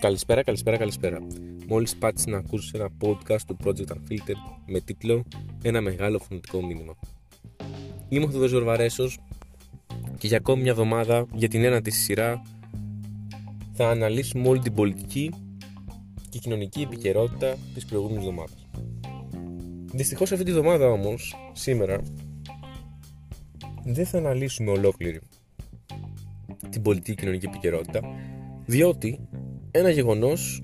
Καλησπέρα, καλησπέρα, καλησπέρα. Μόλις πάτησες να ακούσεις ένα podcast του Project Unfiltered με τίτλο Ένα μεγάλο φωνητικό μήνυμα. Είμαι ο Θεοδό Βαρέσο και για ακόμη μια εβδομάδα για την ένατη σειρά θα αναλύσουμε όλη την πολιτική και κοινωνική επικαιρότητα της προηγούμενης εβδομάδας. Δυστυχώς αυτή τη εβδομάδα όμως, σήμερα, δεν θα αναλύσουμε ολόκληρη την πολιτική και κοινωνική επικαιρότητα διότι ένα γεγονός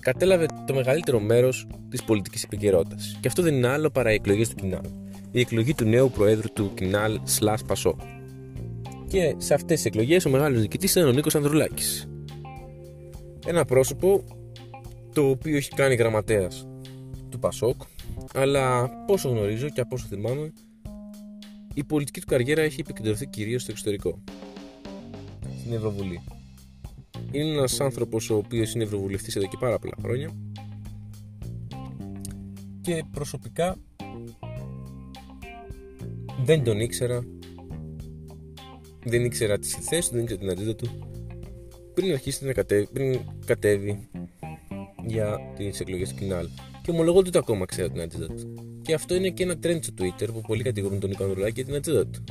κατέλαβε το μεγαλύτερο μέρος της πολιτικής επικαιρότητας. Και αυτό δεν είναι άλλο παρά οι εκλογές του Κινάλ. Η εκλογή του νέου προέδρου του Κινάλ Σλάς Πασό. Και σε αυτές τις εκλογές ο μεγάλος διοικητής ήταν ο Νίκος Ανδρουλάκης. Ένα πρόσωπο το οποίο έχει κάνει γραμματέας του Πασόκ αλλά πόσο γνωρίζω και από όσο θυμάμαι η πολιτική του καριέρα έχει επικεντρωθεί κυρίως στο εξωτερικό στην Ευρωβουλή. Είναι ένας άνθρωπος ο οποίος είναι ευρωβουλευτής εδώ και πάρα πολλά χρόνια. Και προσωπικά δεν τον ήξερα. Δεν ήξερα τις θέσεις του, δεν ήξερα την ατζέντα του. Πριν αρχίσει να κατέβει, πριν κατέβει για τις εκλογές του Κινάλ. Και ομολογώ ότι το ακόμα ξέρω την ατζέντα του. Και αυτό είναι και ένα trend στο Twitter που πολλοί κατηγορούν τον Νίκο Ανδρουλάκη για την ατζέντα του.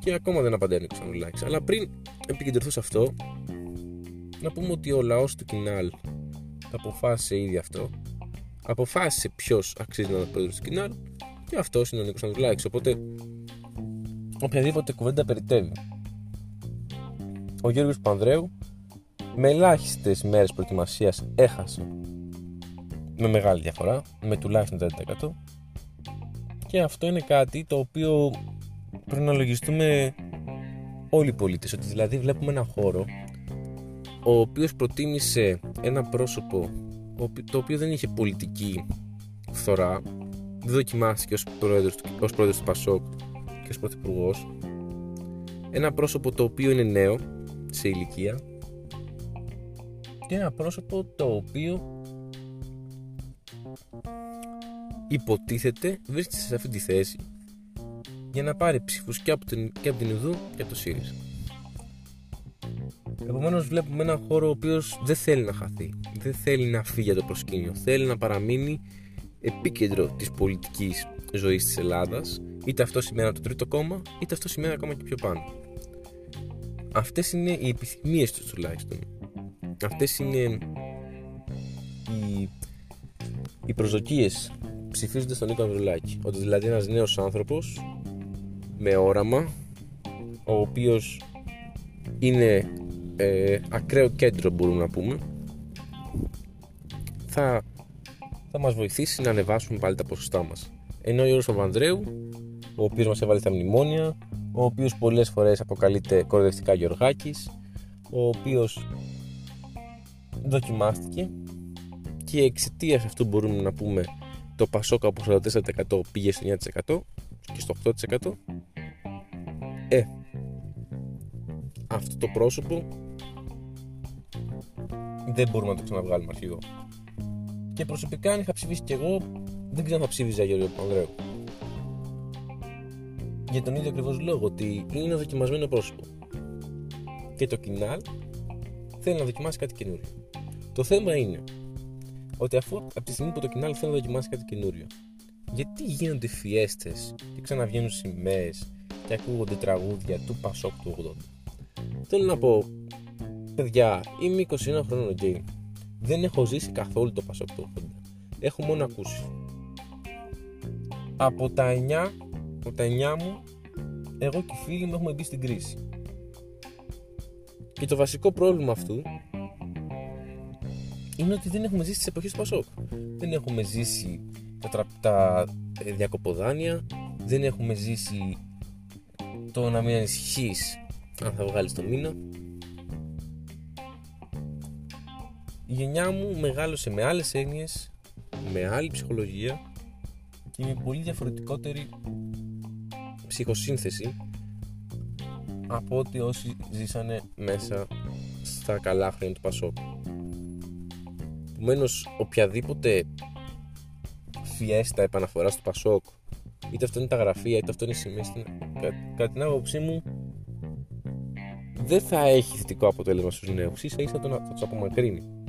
Και ακόμα δεν απαντάει ο Νίκος αλλά πριν επικεντρωθώ σε αυτό να πούμε ότι ο λαός του Κινάλ αποφάσισε ήδη αυτό αποφάσισε ποιος αξίζει να είναι πρόεδρος του Κινάλ και αυτός είναι ο Νίκος Ανδρουλάκης. Οπότε, οποιαδήποτε κουβέντα περιτεύει. Ο Γιώργος Πανδρέου με ελάχιστες μέρες προετοιμασίας έχασε με μεγάλη διαφορά, με τουλάχιστον 30%. Και αυτό είναι κάτι το οποίο πρέπει να λογιστούμε όλοι οι πολίτες, ότι δηλαδή βλέπουμε ένα χώρο ο οποίος προτίμησε ένα πρόσωπο το οποίο δεν είχε πολιτική φθορά δεν δοκιμάστηκε ως πρόεδρος, ως πρόεδρος του Πασόκ και ως πρωθυπουργός ένα πρόσωπο το οποίο είναι νέο σε ηλικία και ένα πρόσωπο το οποίο υποτίθεται βρίσκεται σε αυτή τη θέση για να πάρει ψήφους και από την, και από την Ιδού και από το ΣΥΡΙΖΑ. Επομένως, βλέπουμε έναν χώρο ο οποίος δεν θέλει να χαθεί. Δεν θέλει να φύγει από το προσκήνιο. Θέλει να παραμείνει επίκεντρο της πολιτικής ζωής της Ελλάδας. Είτε αυτό σημαίνει από το τρίτο κόμμα, είτε αυτό σημαίνει ακόμα και πιο πάνω. Αυτές είναι οι επιθυμίες τους τουλάχιστον. Αυτές είναι οι, οι προσδοκίες ψηφίζοντας τον Νίκο Ανδρουλάκη. Ότι δηλαδή ένας νέος άνθρωπος με όραμα, ο οποίος είναι ε, ακραίο κέντρο μπορούμε να πούμε. Θα, θα μας βοηθήσει να ανεβάσουμε πάλι τα ποσοστά μας. Ενώ ο Γιώργος Παπανδρέου ο οποίος μας έβαλε τα μνημόνια ο οποίος πολλές φορές αποκαλείται κορδευτικά Γεωργάκης ο οποίος δοκιμάστηκε και εξαιτίας αυτού μπορούμε να πούμε το Πασόκα από 44% πήγε στο 9% και στο 8% ε αυτό το πρόσωπο δεν μπορούμε να το ξαναβγάλουμε αρχηγό. Και προσωπικά, αν είχα ψηφίσει κι εγώ, δεν ξέρω αν θα ψήφιζα Γιώργο Παπανδρέου. Για τον ίδιο ακριβώς λόγο, ότι είναι ένα δοκιμασμένο πρόσωπο. Και το κοινάλ θέλει να δοκιμάσει κάτι καινούριο. Το θέμα είναι ότι αφού από τη στιγμή που το κοινάλ θέλει να δοκιμάσει κάτι καινούριο, γιατί γίνονται φιέστες και ξαναβγαίνουν σημαίε και ακούγονται τραγούδια του Πασόκ του 80. Θέλω να πω, παιδιά, είμαι 21 χρόνων και δεν έχω ζήσει καθόλου το Πασόκ του 80. Έχω μόνο ακούσει. Από τα 9, από τα 9 μου, εγώ και οι φίλοι μου έχουμε μπει στην κρίση. Και το βασικό πρόβλημα αυτού είναι ότι δεν έχουμε ζήσει τις εποχές του Πασόκ. Δεν έχουμε ζήσει τα, τα ε, διακοποδάνεια, δεν έχουμε ζήσει το να μην ανησυχείς αν θα βγάλεις το μήνα. Η γενιά μου μεγάλωσε με άλλες έννοιες, με άλλη ψυχολογία και με πολύ διαφορετικότερη ψυχοσύνθεση από ότι όσοι ζήσανε μέσα στα καλά χρόνια του Πασόκ. Επομένως, οποιαδήποτε φιέστα επαναφοράς του Πασόκ, είτε αυτό είναι τα γραφεία, είτε αυτό είναι η σημαία, κατά την άποψή μου, δεν θα έχει θετικό αποτέλεσμα στους νέους ίσα ίσα θα τους απομακρύνει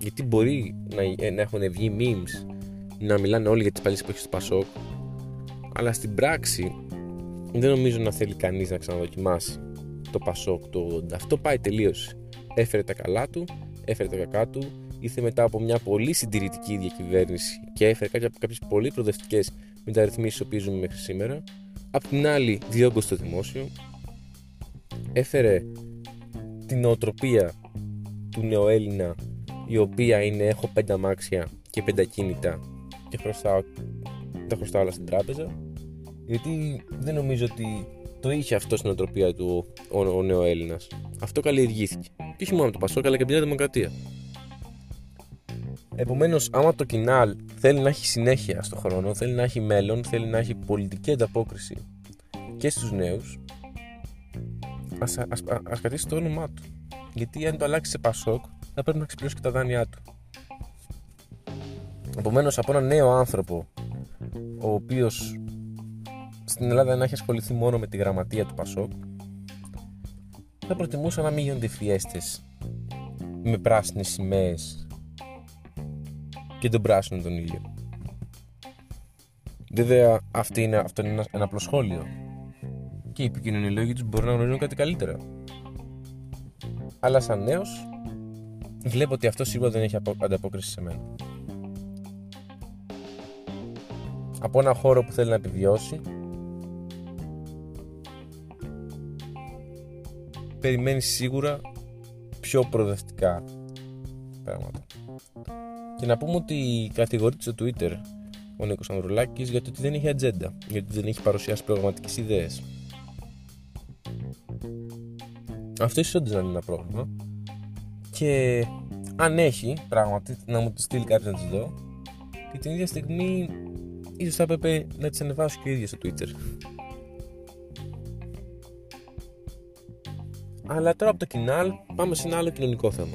γιατί μπορεί να, να έχουν βγει memes να μιλάνε όλοι για τις παλιές εποχές του Πασόκ αλλά στην πράξη δεν νομίζω να θέλει κανείς να ξαναδοκιμάσει το Πασόκ το αυτό πάει τελείως έφερε τα καλά του έφερε τα κακά του ήρθε μετά από μια πολύ συντηρητική διακυβέρνηση και έφερε κάποιες πολύ προοδευτικές μεταρρυθμίσεις που ζούμε μέχρι σήμερα. Απ' την άλλη, διόγκωσε το δημόσιο. Έφερε την νοοτροπία του νεοέλληνα η οποία είναι έχω πέντε αμάξια και πέντε κίνητα και χρωστάω, τα χρωστάω όλα στην τράπεζα γιατί δεν νομίζω ότι το είχε αυτό στην νοοτροπία του ο, ο, ο νεοέλληνας αυτό καλλιεργήθηκε. Και όχι μόνο το Πασόκ αλλά και την Δημοκρατία. Επομένως, άμα το κοινάλ θέλει να έχει συνέχεια στο χρόνο, θέλει να έχει μέλλον, θέλει να έχει πολιτική ανταπόκριση και στους νέους, ας κρατήσει το όνομά του. Γιατί αν το αλλάξει σε Πασόκ, θα πρέπει να ξεπληρώσει και τα δάνειά του. Επομένως, από έναν νέο άνθρωπο, ο οποίος στην Ελλάδα να έχει ασχοληθεί μόνο με τη γραμματεία του Πασόκ, θα προτιμούσα να μην γίνονται φιέστες με πράσινες σημαίες και τον πράσινο τον ήλιο. Βέβαια, αυτή είναι, αυτό είναι ένα, ένα απλό σχόλιο. Και οι επικοινωνιολόγοι τους μπορεί να γνωρίζουν κάτι καλύτερα. Αλλά σαν νέος, βλέπω ότι αυτό σίγουρα δεν έχει ανταπόκριση σε μένα. Από ένα χώρο που θέλει να επιβιώσει, περιμένει σίγουρα πιο προοδευτικά πράγματα. Και να πούμε ότι κατηγορείται στο Twitter ο Νίκος Ανδρουλάκης για το ότι δεν έχει ατζέντα, γιατί δεν έχει παρουσιάσει προγραμματικέ ιδέες. Αυτό ίσως όντω να είναι ένα πρόβλημα. Και αν έχει πράγματι, να μου τη στείλει κάποιο να τι δω. Και την ίδια στιγμή, ίσως θα έπρεπε να τι ανεβάσω και ίδια στο Twitter. Αλλά τώρα από το κοινάλ πάμε σε ένα άλλο κοινωνικό θέμα.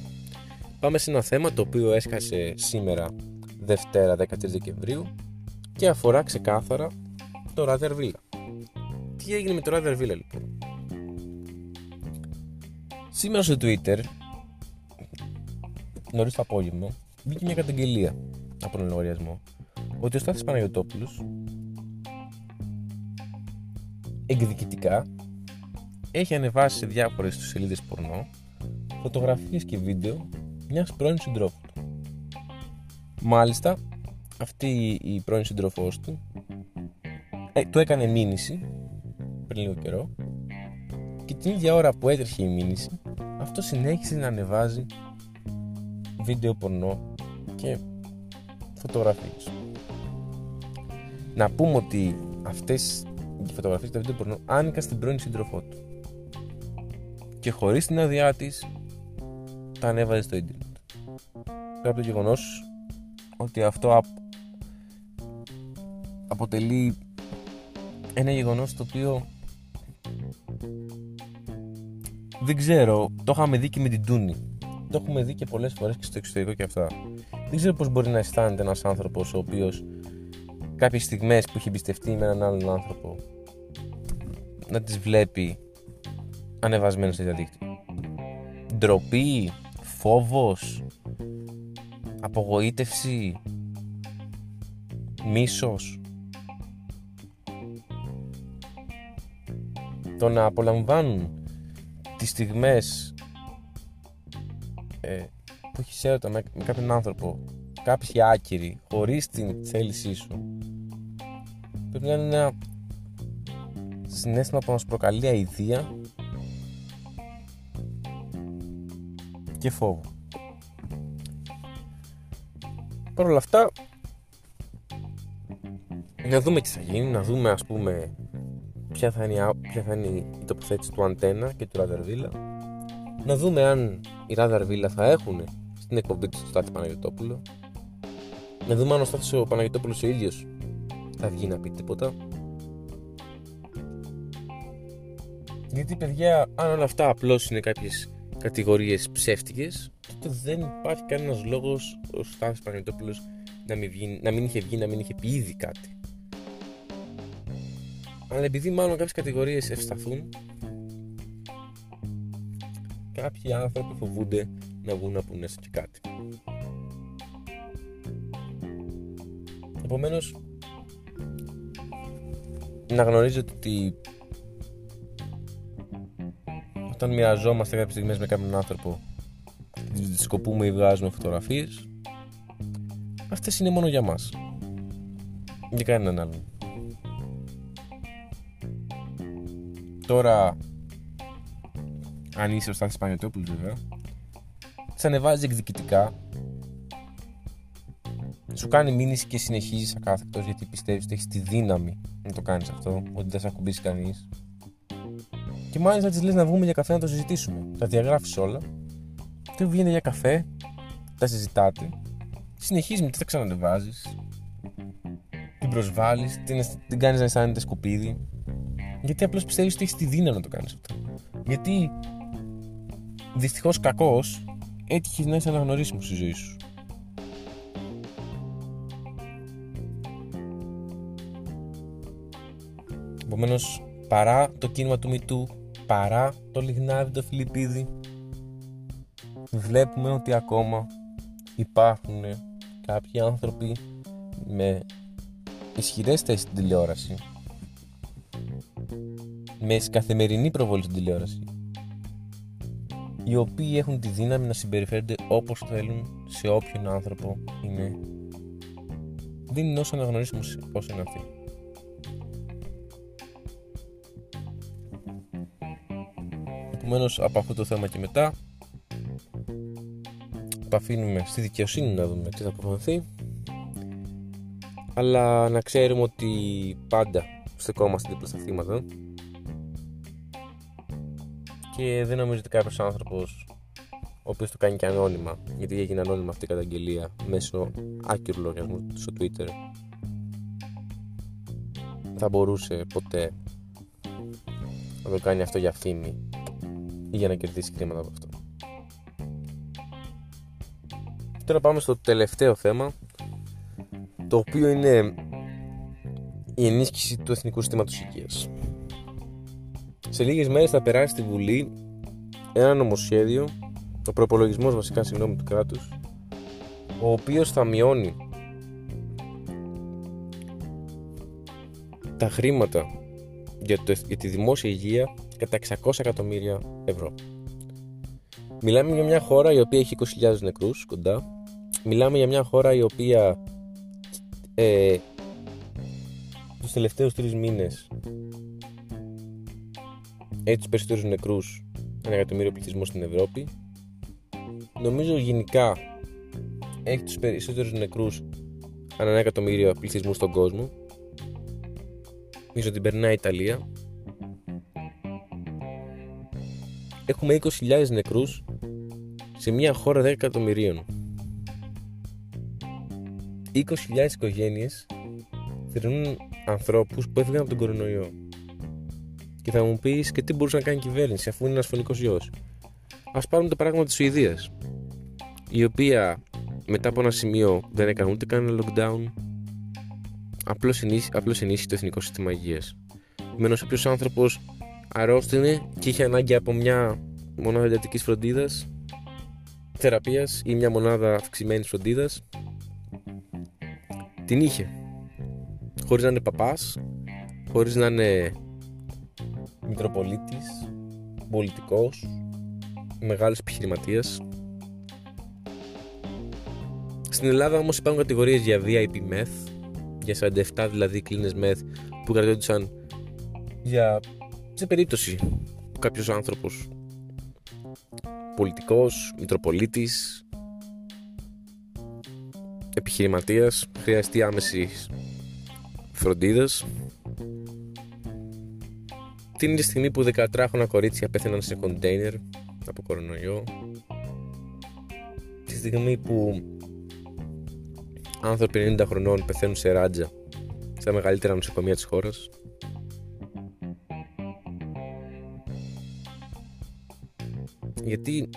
Πάμε σε ένα θέμα το οποίο έσκασε σήμερα Δευτέρα 13 Δεκεμβρίου και αφορά ξεκάθαρα το Ράδερ Villa. Τι έγινε με το Ράδερ Villa λοιπόν; Σήμερα στο Twitter, νωρίς το απόγευμα, βγήκε μια καταγγελία από τον λογαριασμό ότι ο Στάθης Παναγιωτόπουλος εκδικητικά έχει ανεβάσει σε διάφορες σελίδες πορνό φωτογραφίες και βίντεο μιας πρώην συντρόφου του. Μάλιστα, αυτή η πρώην συντροφό του ε, του έκανε μήνυση πριν λίγο καιρό και την ίδια ώρα που έτρεχε η μήνυση αυτό συνέχισε να ανεβάζει βίντεο πορνό και φωτογραφίες. Να πούμε ότι αυτές οι φωτογραφίες και τα βίντεο πορνό άνοικαν στην πρώην σύντροφό του και χωρίς την άδειά της τα ανέβαζε στο ίντερνετ. Πέρα από το γεγονός ότι αυτό αποτελεί ένα γεγονός το οποίο δεν ξέρω, το είχαμε δει και με την Τούνη. Το έχουμε δει και πολλές φορές και στο εξωτερικό και αυτά. Δεν ξέρω πώς μπορεί να αισθάνεται ένας άνθρωπος ο οποίος κάποιες στιγμές που έχει εμπιστευτεί με έναν άλλον άνθρωπο να τις βλέπει ανεβασμένος στο διαδίκτυο. Ντροπή, φόβος, απογοήτευση, μίσος. Το να απολαμβάνουν τις στιγμές ε, που έχεις έρωτα με, με κάποιον άνθρωπο κάποιοι άκυροι χωρίς την θέλησή σου πρέπει να είναι ένα συνέστημα που μας προκαλεί αηδία και φόβο. Παρ' όλα αυτά, να δούμε τι θα γίνει, να δούμε ας πούμε ποια θα είναι, ποια θα είναι η τοποθέτηση του Αντένα και του Radar Villa. Να δούμε αν οι Radar Villa θα έχουν στην εκπομπή του Στάτη Παναγιωτόπουλο. Να δούμε αν ο Στάθης ο Παναγιωτόπουλος ο ίδιος θα βγει να πει τίποτα. Γιατί παιδιά, αν όλα αυτά απλώς είναι κάποιες κατηγορίες ψεύτικες τότε δεν υπάρχει κανένας λόγος ο Στάθης Παναγιωτόπουλος να μην, να μην είχε βγει, να μην είχε πει ήδη κάτι αλλά επειδή μάλλον κάποιες κατηγορίες ευσταθούν κάποιοι άνθρωποι φοβούνται να βγουν να πούνε και κάτι. Επομένως, να γνωρίζετε ότι όταν μοιραζόμαστε κάποιες στιγμές με κάποιον άνθρωπο σκοπούμε ή βγάζουμε φωτογραφίες αυτές είναι μόνο για μας για κανέναν άλλον τώρα αν είσαι ο Στάθης Πανιωτόπουλος βέβαια τι ανεβάζει εκδικητικά σου κάνει μήνυση και συνεχίζεις ακάθεκτος γιατί πιστεύεις ότι έχεις τη δύναμη να το κάνεις αυτό ότι δεν θα ακουμπήσει κανείς και μάλιστα τη λες να βγούμε για καφέ να το συζητήσουμε. Τα διαγράφεις όλα. Και βγαίνει για καφέ, τα συζητάτε. Συνεχίζει μετά τα ξανανεβάζεις. Την προσβάλλεις, την, την κάνεις να αισθάνεται σκουπίδι. Γιατί απλώς πιστεύεις ότι έχεις τη δύναμη να το κάνεις αυτό. Γιατί δυστυχώς κακώ έτυχε να είσαι αναγνωρίσιμος στη ζωή σου. Επομένως, παρά το κίνημα του Μητού, παρά το λιγνάδι το Φιλιππίδη, βλέπουμε ότι ακόμα υπάρχουν κάποιοι άνθρωποι με ισχυρές θέσεις στην τηλεόραση με καθημερινή προβολή στην τηλεόραση οι οποίοι έχουν τη δύναμη να συμπεριφέρονται όπως θέλουν σε όποιον άνθρωπο είναι. Δεν είναι όσο αναγνωρίσουμε όσο είναι αυτοί. Επομένως από αυτό το θέμα και μετά το αφήνουμε στη δικαιοσύνη να δούμε τι θα αποφανθεί. Αλλά να ξέρουμε ότι πάντα στεκόμαστε δίπλα στα θύματα και δεν νομίζω ότι κάποιος άνθρωπος ο οποίος το κάνει και ανώνυμα γιατί έγινε ανώνυμα αυτή η καταγγελία μέσω άκυρου λογαριασμού στο Twitter θα μπορούσε ποτέ να το κάνει αυτό για φήμη ή για να κερδίσει χρήματα από αυτό. Τώρα πάμε στο τελευταίο θέμα το οποίο είναι η ενίσχυση του Εθνικού Συστήματος Υγείας. Σε λίγες μέρες θα περάσει στη Βουλή ένα νομοσχέδιο, ο προπολογισμός βασικά συγγνώμη του κράτους, ο οποίος θα μειώνει τα χρήματα για, το, για τη δημόσια υγεία κατά 600 εκατομμύρια ευρώ. Μιλάμε για μια χώρα η οποία έχει 20.000 νεκρούς κοντά. Μιλάμε για μια χώρα η οποία ε, τους τελευταίους τρεις μήνες έχει τους περισσότερους νεκρούς ένα εκατομμύριο πληθυσμό στην Ευρώπη. Νομίζω γενικά έχει τους περισσότερους νεκρούς ανά ένα εκατομμύριο πληθυσμού στον κόσμο. Νομίζω ότι περνάει η Ιταλία έχουμε 20.000 νεκρούς σε μια χώρα 10 εκατομμυρίων. 20.000 οικογένειες θερνούν ανθρώπους που έφυγαν από τον κορονοϊό. Και θα μου πεις και τι μπορούσε να κάνει η κυβέρνηση αφού είναι ένας φωνικός ιός. Ας πάρουμε το παράδειγμα της Σουηδίας η οποία μετά από ένα σημείο δεν έκανε ούτε κανένα lockdown απλώς ενίσχυε, απλώς ενίσχυε το εθνικό σύστημα υγείας. Μένως όποιος άνθρωπος αρρώστηνε και είχε ανάγκη από μια μονάδα εντατικής φροντίδας θεραπείας ή μια μονάδα αυξημένης φροντίδας την είχε χωρίς να είναι παπάς χωρίς να είναι μητροπολίτης πολιτικός μεγάλος επιχειρηματίας. Στην Ελλάδα όμως υπάρχουν κατηγορίες για VIP meth για 47 δηλαδή κλίνες meth που κρατούνταν για σε περίπτωση που κάποιος άνθρωπος πολιτικός, μητροπολίτης επιχειρηματίας χρειαστεί άμεσης φροντίδας την ίδια στιγμή που 13χρονα κορίτσια πέθαιναν σε κοντέινερ από κορονοϊό τη στιγμή που άνθρωποι 50 χρονών πεθαίνουν σε ράτζα στα μεγαλύτερα νοσοκομεία της χώρας γιατί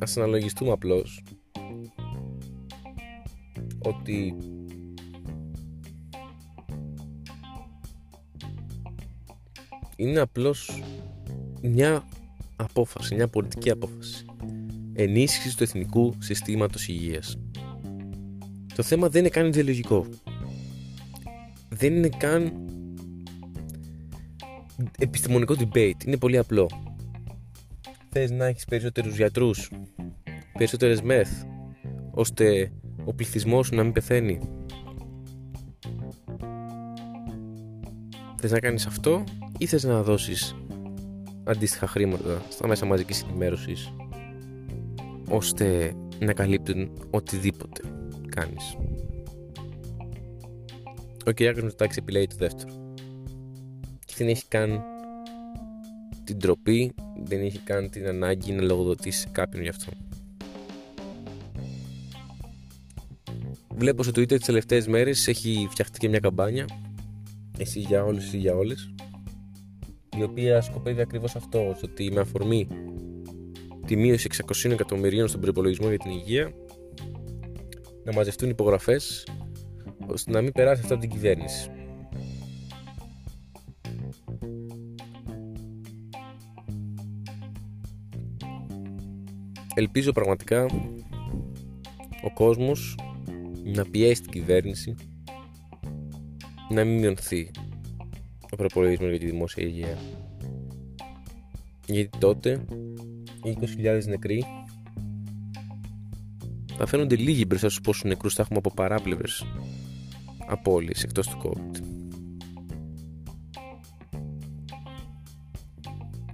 ας αναλογιστούμε απλώς ότι είναι απλώς μια απόφαση, μια πολιτική απόφαση ενίσχυση του εθνικού συστήματος υγείας. Το θέμα δεν είναι καν ιδεολογικό. Δεν είναι καν επιστημονικό debate. Είναι πολύ απλό. Θες να έχεις περισσότερους γιατρούς, περισσότερες μεθ, ώστε ο πληθυσμός σου να μην πεθαίνει. Θες να κάνεις αυτό ή θες να δώσεις αντίστοιχα χρήματα στα μέσα μαζικής ενημέρωσης ώστε να καλύπτουν οτιδήποτε κάνεις. Ο Κυριάκος Μητσοτάκης επιλέγει το δεύτερο. Και δεν έχει καν την τροπή, δεν έχει καν την ανάγκη να λογοδοτήσει κάποιον γι' αυτό. Βλέπω στο Twitter τις τελευταίες μέρες έχει φτιαχτεί και μια καμπάνια εσύ για όλους, εσύ για όλες η οποία σκοπεύει ακριβώς αυτό ότι με αφορμή τη μείωση 600 εκατομμυρίων στον προπολογισμό για την υγεία να μαζευτούν υπογραφές ώστε να μην περάσει αυτό από την κυβέρνηση. Ελπίζω πραγματικά ο κόσμος να πιέσει την κυβέρνηση να μην μειωθεί ο προπολογισμό για τη δημόσια υγεία. Γιατί τότε οι 20.000 νεκροί θα φαίνονται λίγοι μπροστά στους πόσους νεκρούς θα έχουμε από παράπλευρες απώλειες εκτός του COVID.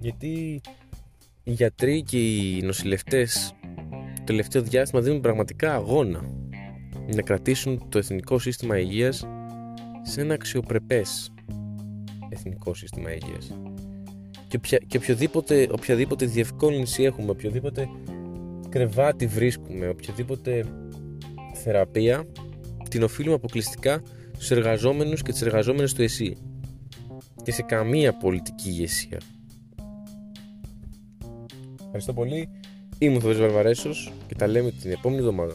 Γιατί οι γιατροί και οι νοσηλευτές το τελευταίο διάστημα δίνουν πραγματικά αγώνα να κρατήσουν το εθνικό σύστημα υγείας σε ένα αξιοπρεπές εθνικό σύστημα υγείας και, οποια, και οποιοδήποτε, οποιαδήποτε διευκόλυνση έχουμε οποιοδήποτε κρεβάτι βρίσκουμε οποιαδήποτε θεραπεία την οφείλουμε αποκλειστικά στους εργαζόμενους και τις εργαζόμενες του ΕΣΥ και σε καμία πολιτική ηγεσία. Ευχαριστώ πολύ. Είμαι ο Θοδωρής Βαρβαρέσος και τα λέμε την επόμενη εβδομάδα.